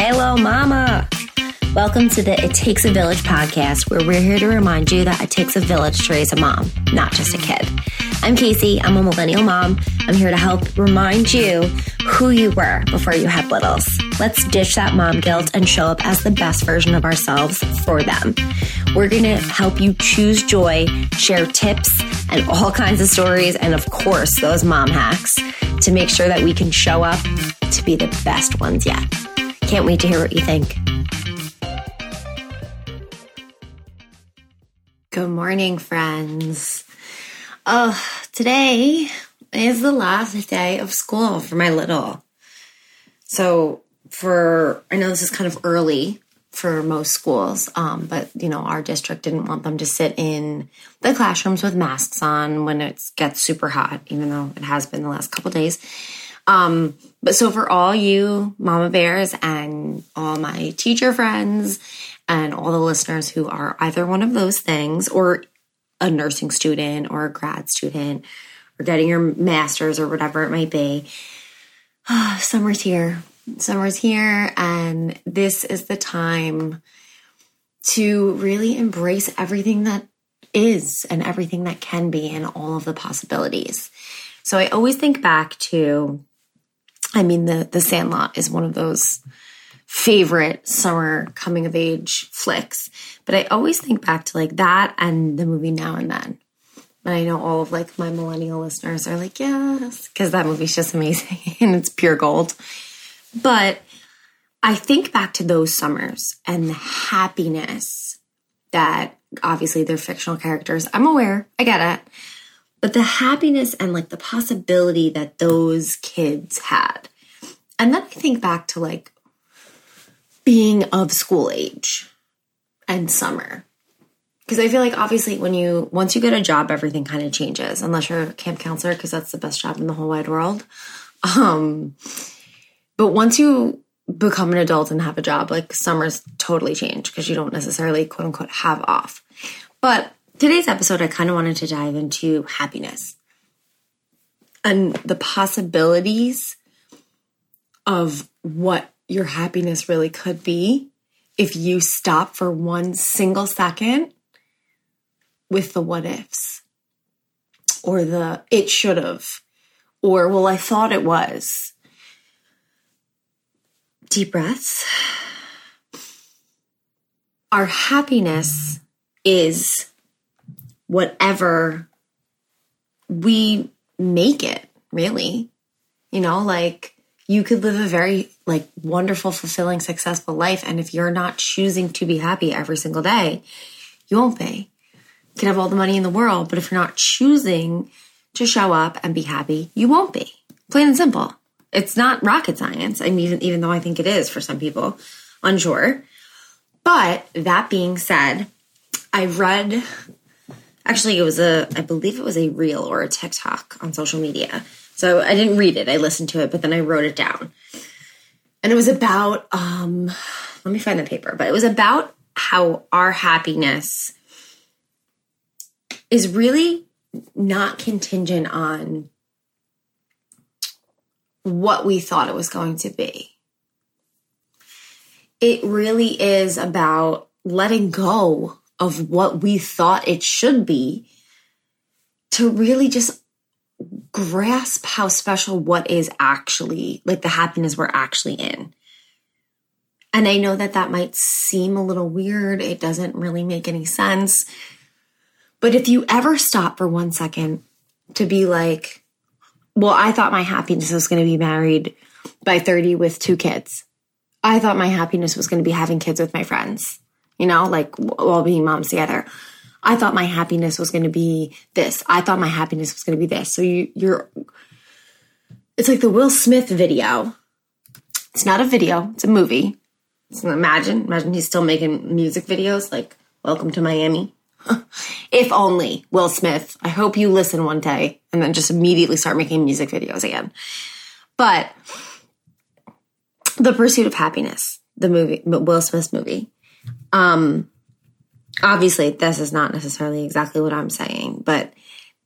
Hello, Mama. Welcome to the It Takes a Village podcast, where we're here to remind you that it takes a village to raise a mom, not just a kid. I'm Casey. I'm a millennial mom. I'm here to help remind you who you were before you had littles. Let's ditch that mom guilt and show up as the best version of ourselves for them. We're going to help you choose joy, share tips and all kinds of stories, and of course, those mom hacks to make sure that we can show up to be the best ones yet. Can't wait to hear what you think. Good morning, friends. Oh, today is the last day of school for my little. So, for I know this is kind of early for most schools, um, but you know our district didn't want them to sit in the classrooms with masks on when it gets super hot, even though it has been the last couple days. Um, but so for all you mama bears and all my teacher friends and all the listeners who are either one of those things or a nursing student or a grad student or getting your master's or whatever it might be. summer's here. Summer's here, and this is the time to really embrace everything that is and everything that can be and all of the possibilities. So I always think back to I mean the the Sandlot is one of those favorite summer coming of age flicks. But I always think back to like that and the movie Now and Then. And I know all of like my millennial listeners are like, yes, because that movie's just amazing and it's pure gold. But I think back to those summers and the happiness that obviously they're fictional characters. I'm aware, I get it. But the happiness and like the possibility that those kids had. And then I think back to like being of school age and summer. Because I feel like obviously when you once you get a job, everything kind of changes, unless you're a camp counselor, because that's the best job in the whole wide world. Um, but once you become an adult and have a job, like summers totally change because you don't necessarily quote unquote have off. But today's episode, I kind of wanted to dive into happiness and the possibilities of what your happiness really could be if you stop for one single second with the what ifs or the it should have or well, I thought it was. Deep breaths. Our happiness is whatever we make it, really. You know, like you could live a very like wonderful, fulfilling, successful life. And if you're not choosing to be happy every single day, you won't be. You can have all the money in the world, but if you're not choosing to show up and be happy, you won't be. Plain and simple. It's not rocket science. I mean, even, even though I think it is for some people, unsure. But that being said, I read actually it was a I believe it was a reel or a TikTok on social media so I didn't read it. I listened to it, but then I wrote it down. And it was about, um, let me find the paper, but it was about how our happiness is really not contingent on what we thought it was going to be. It really is about letting go of what we thought it should be to really just grasp how special what is actually like the happiness we're actually in. And I know that that might seem a little weird. It doesn't really make any sense. But if you ever stop for one second to be like, well, I thought my happiness was going to be married by 30 with two kids. I thought my happiness was going to be having kids with my friends, you know, like while being moms together. I thought my happiness was going to be this. I thought my happiness was going to be this. So you, you're, it's like the Will Smith video. It's not a video, it's a movie. So imagine, imagine he's still making music videos like Welcome to Miami. if only Will Smith. I hope you listen one day and then just immediately start making music videos again. But The Pursuit of Happiness, the movie, Will Smith's movie. Um, obviously this is not necessarily exactly what I'm saying, but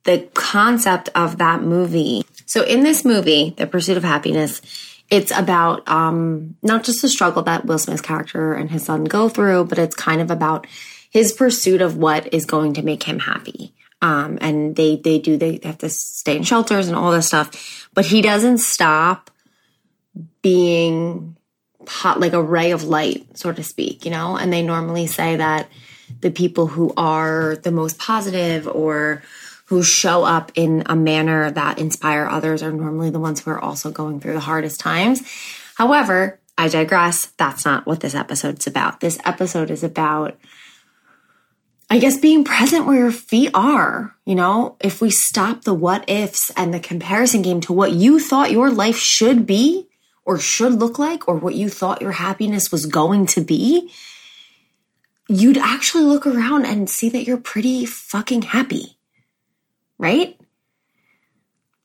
the concept of that movie. So in this movie, The Pursuit of Happiness, it's about um, not just the struggle that Will Smith's character and his son go through, but it's kind of about his pursuit of what is going to make him happy. Um, and they they do they have to stay in shelters and all this stuff, but he doesn't stop being hot like a ray of light, so to speak, you know. And they normally say that the people who are the most positive or who show up in a manner that inspire others are normally the ones who are also going through the hardest times. However, I digress. That's not what this episode's about. This episode is about I guess being present where your feet are, you know, if we stop the what ifs and the comparison game to what you thought your life should be or should look like or what you thought your happiness was going to be, you'd actually look around and see that you're pretty fucking happy. Right?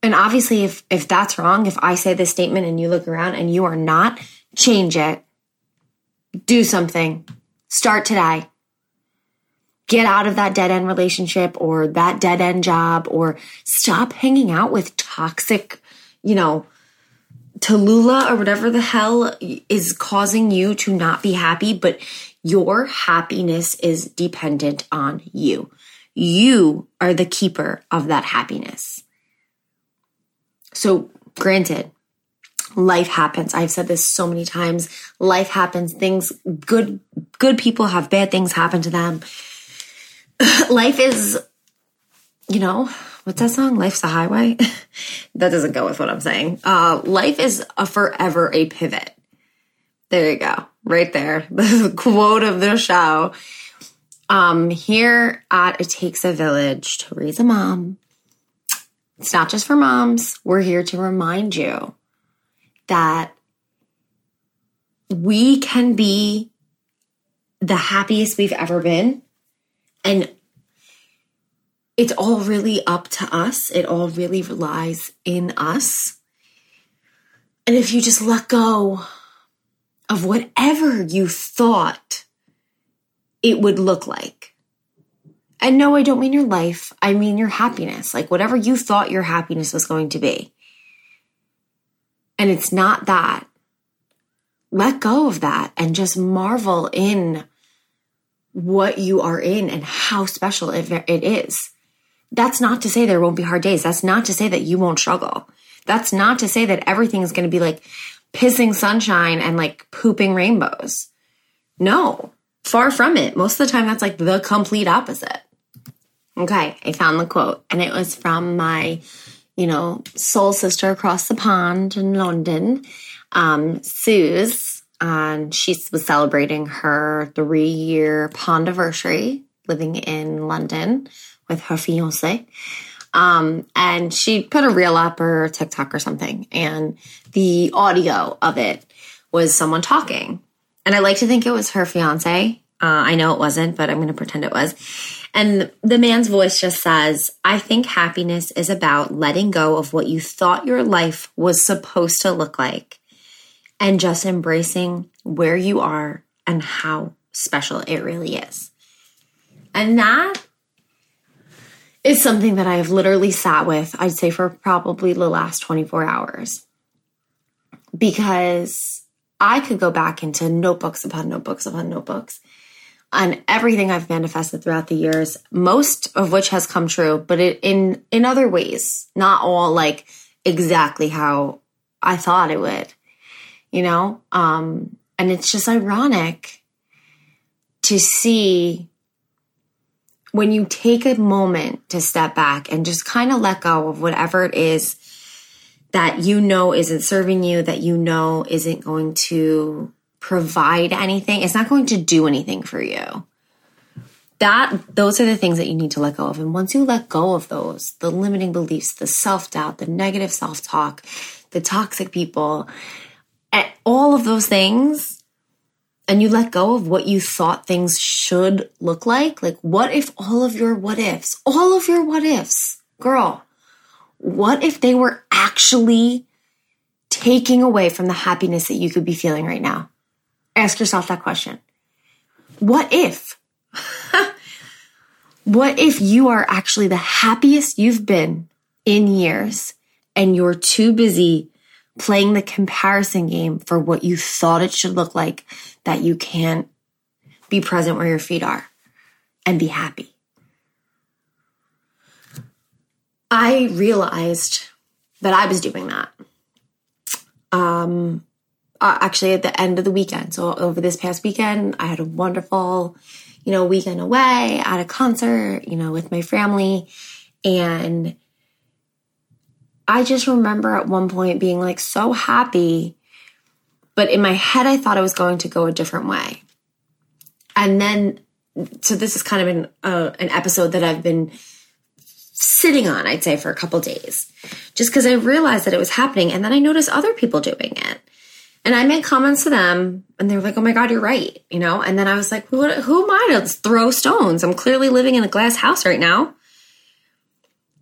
And obviously if if that's wrong, if I say this statement and you look around and you are not, change it. Do something. Start today get out of that dead end relationship or that dead end job or stop hanging out with toxic, you know, Tallulah or whatever the hell is causing you to not be happy, but your happiness is dependent on you. You are the keeper of that happiness. So, granted, life happens. I've said this so many times. Life happens. Things good good people have bad things happen to them life is, you know, what's that song? Life's a highway. that doesn't go with what I'm saying. Uh, life is a forever a pivot. There you go. Right there. The quote of the show. Um, here at It Takes a Village to Raise a Mom. It's not just for moms. We're here to remind you that we can be the happiest we've ever been and it's all really up to us. It all really relies in us. And if you just let go of whatever you thought it would look like. And no, I don't mean your life. I mean your happiness. Like whatever you thought your happiness was going to be. And it's not that. Let go of that and just marvel in what you are in and how special it, is. That's not to say there won't be hard days. That's not to say that you won't struggle. That's not to say that everything is going to be like pissing sunshine and like pooping rainbows. No, far from it. Most of the time, that's like the complete opposite. Okay, I found the quote, and it was from my, you know, soul sister across the pond in London, um, Suze and she was celebrating her three year pond anniversary living in London with her fiance. Um, and she put a reel up or TikTok or something, and the audio of it was someone talking. And I like to think it was her fiance. Uh, I know it wasn't, but I'm going to pretend it was. And the man's voice just says, I think happiness is about letting go of what you thought your life was supposed to look like and just embracing where you are and how special it really is. And that is something that I have literally sat with, I'd say, for probably the last 24 hours. Because I could go back into notebooks upon notebooks upon notebooks on everything I've manifested throughout the years, most of which has come true, but it, in in other ways, not all like exactly how I thought it would you know? Um, and it's just ironic to see when you take a moment to step back and just kind of let go of whatever it is that you know isn't serving you, that you know isn't going to provide anything, it's not going to do anything for you. That those are the things that you need to let go of. And once you let go of those, the limiting beliefs, the self-doubt, the negative self-talk, the toxic people, eh, all of those things and you let go of what you thought things should look like, like what if all of your what ifs, all of your what ifs, girl, what if they were actually taking away from the happiness that you could be feeling right now? Ask yourself that question. What if? what if you are actually the happiest you've been in years and you're too busy playing the comparison game for what you thought it should look like that you can't be present where your feet are and be happy. I realized that I was doing that. Um, uh, actually, at the end of the weekend. So, over this past weekend, I had a wonderful, you know, weekend away at a concert, you know, with my family. And I just remember at one point being like so happy, but in my head, I thought I was going to go a different way. And then, so this is kind of an, uh, an episode that I've been sitting on, I'd say, for a couple days, just because I realized that it was happening. And then I noticed other people doing it. And I made comments to them, and they were like, "Oh my god, you're right," you know. And then I was like, "Who, who am I to throw stones? I'm clearly living in a glass house right now."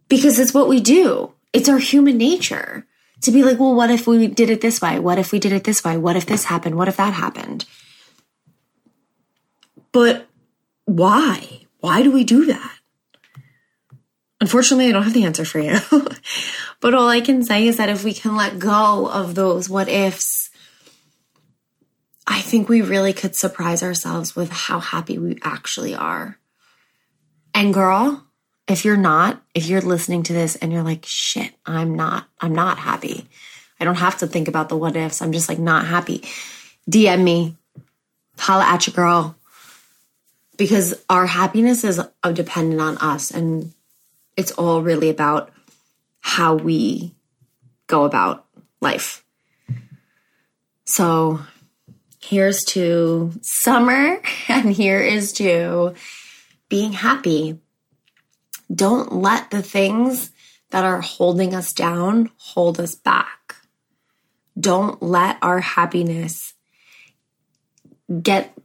Because it's what we do. It's our human nature to be like, "Well, what if we did it this way? What if we did it this way? What if this happened? What if that happened?" But why? Why do we do that? Unfortunately, I don't have the answer for you. but all I can say is that if we can let go of those what ifs, I think we really could surprise ourselves with how happy we actually are. And girl, if you're not, if you're listening to this and you're like, shit, I'm not, I'm not happy. I don't have to think about the what ifs. I'm just like not happy. DM me, holla at your girl. Because our happiness is dependent on us and it's all really about how we go about life. So here's to summer, and here is to being happy. Don't let the things that are holding us down hold us back. Don't let our happiness get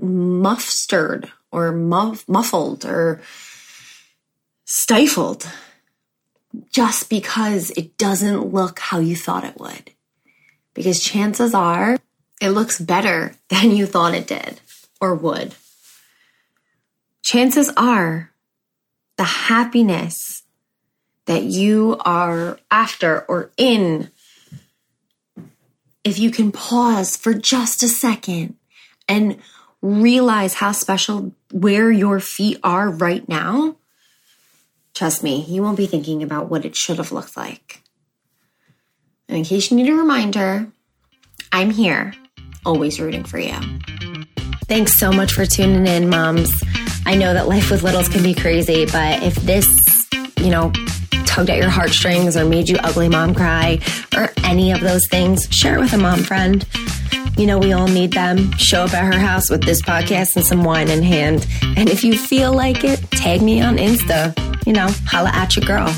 muffstered or muff, muffled or stifled just because it doesn't look how you thought it would. Because chances are it looks better than you thought it did or would. Chances are the happiness that you are after or in, if you can pause for just a second and realize how special where your feet are right now, Trust me, you won't be thinking about what it should have looked like. And in case you need a reminder, I'm here, always rooting for you. Thanks so much for tuning in, moms. I know that life with littles can be crazy, but if this, you know, tugged at your heartstrings or made you ugly mom cry or any of those things, share it with a mom friend. You know, we all need them. Show up at her house with this podcast and some wine in hand. And if you feel like it, tag me on Insta. You know, holla at your girl.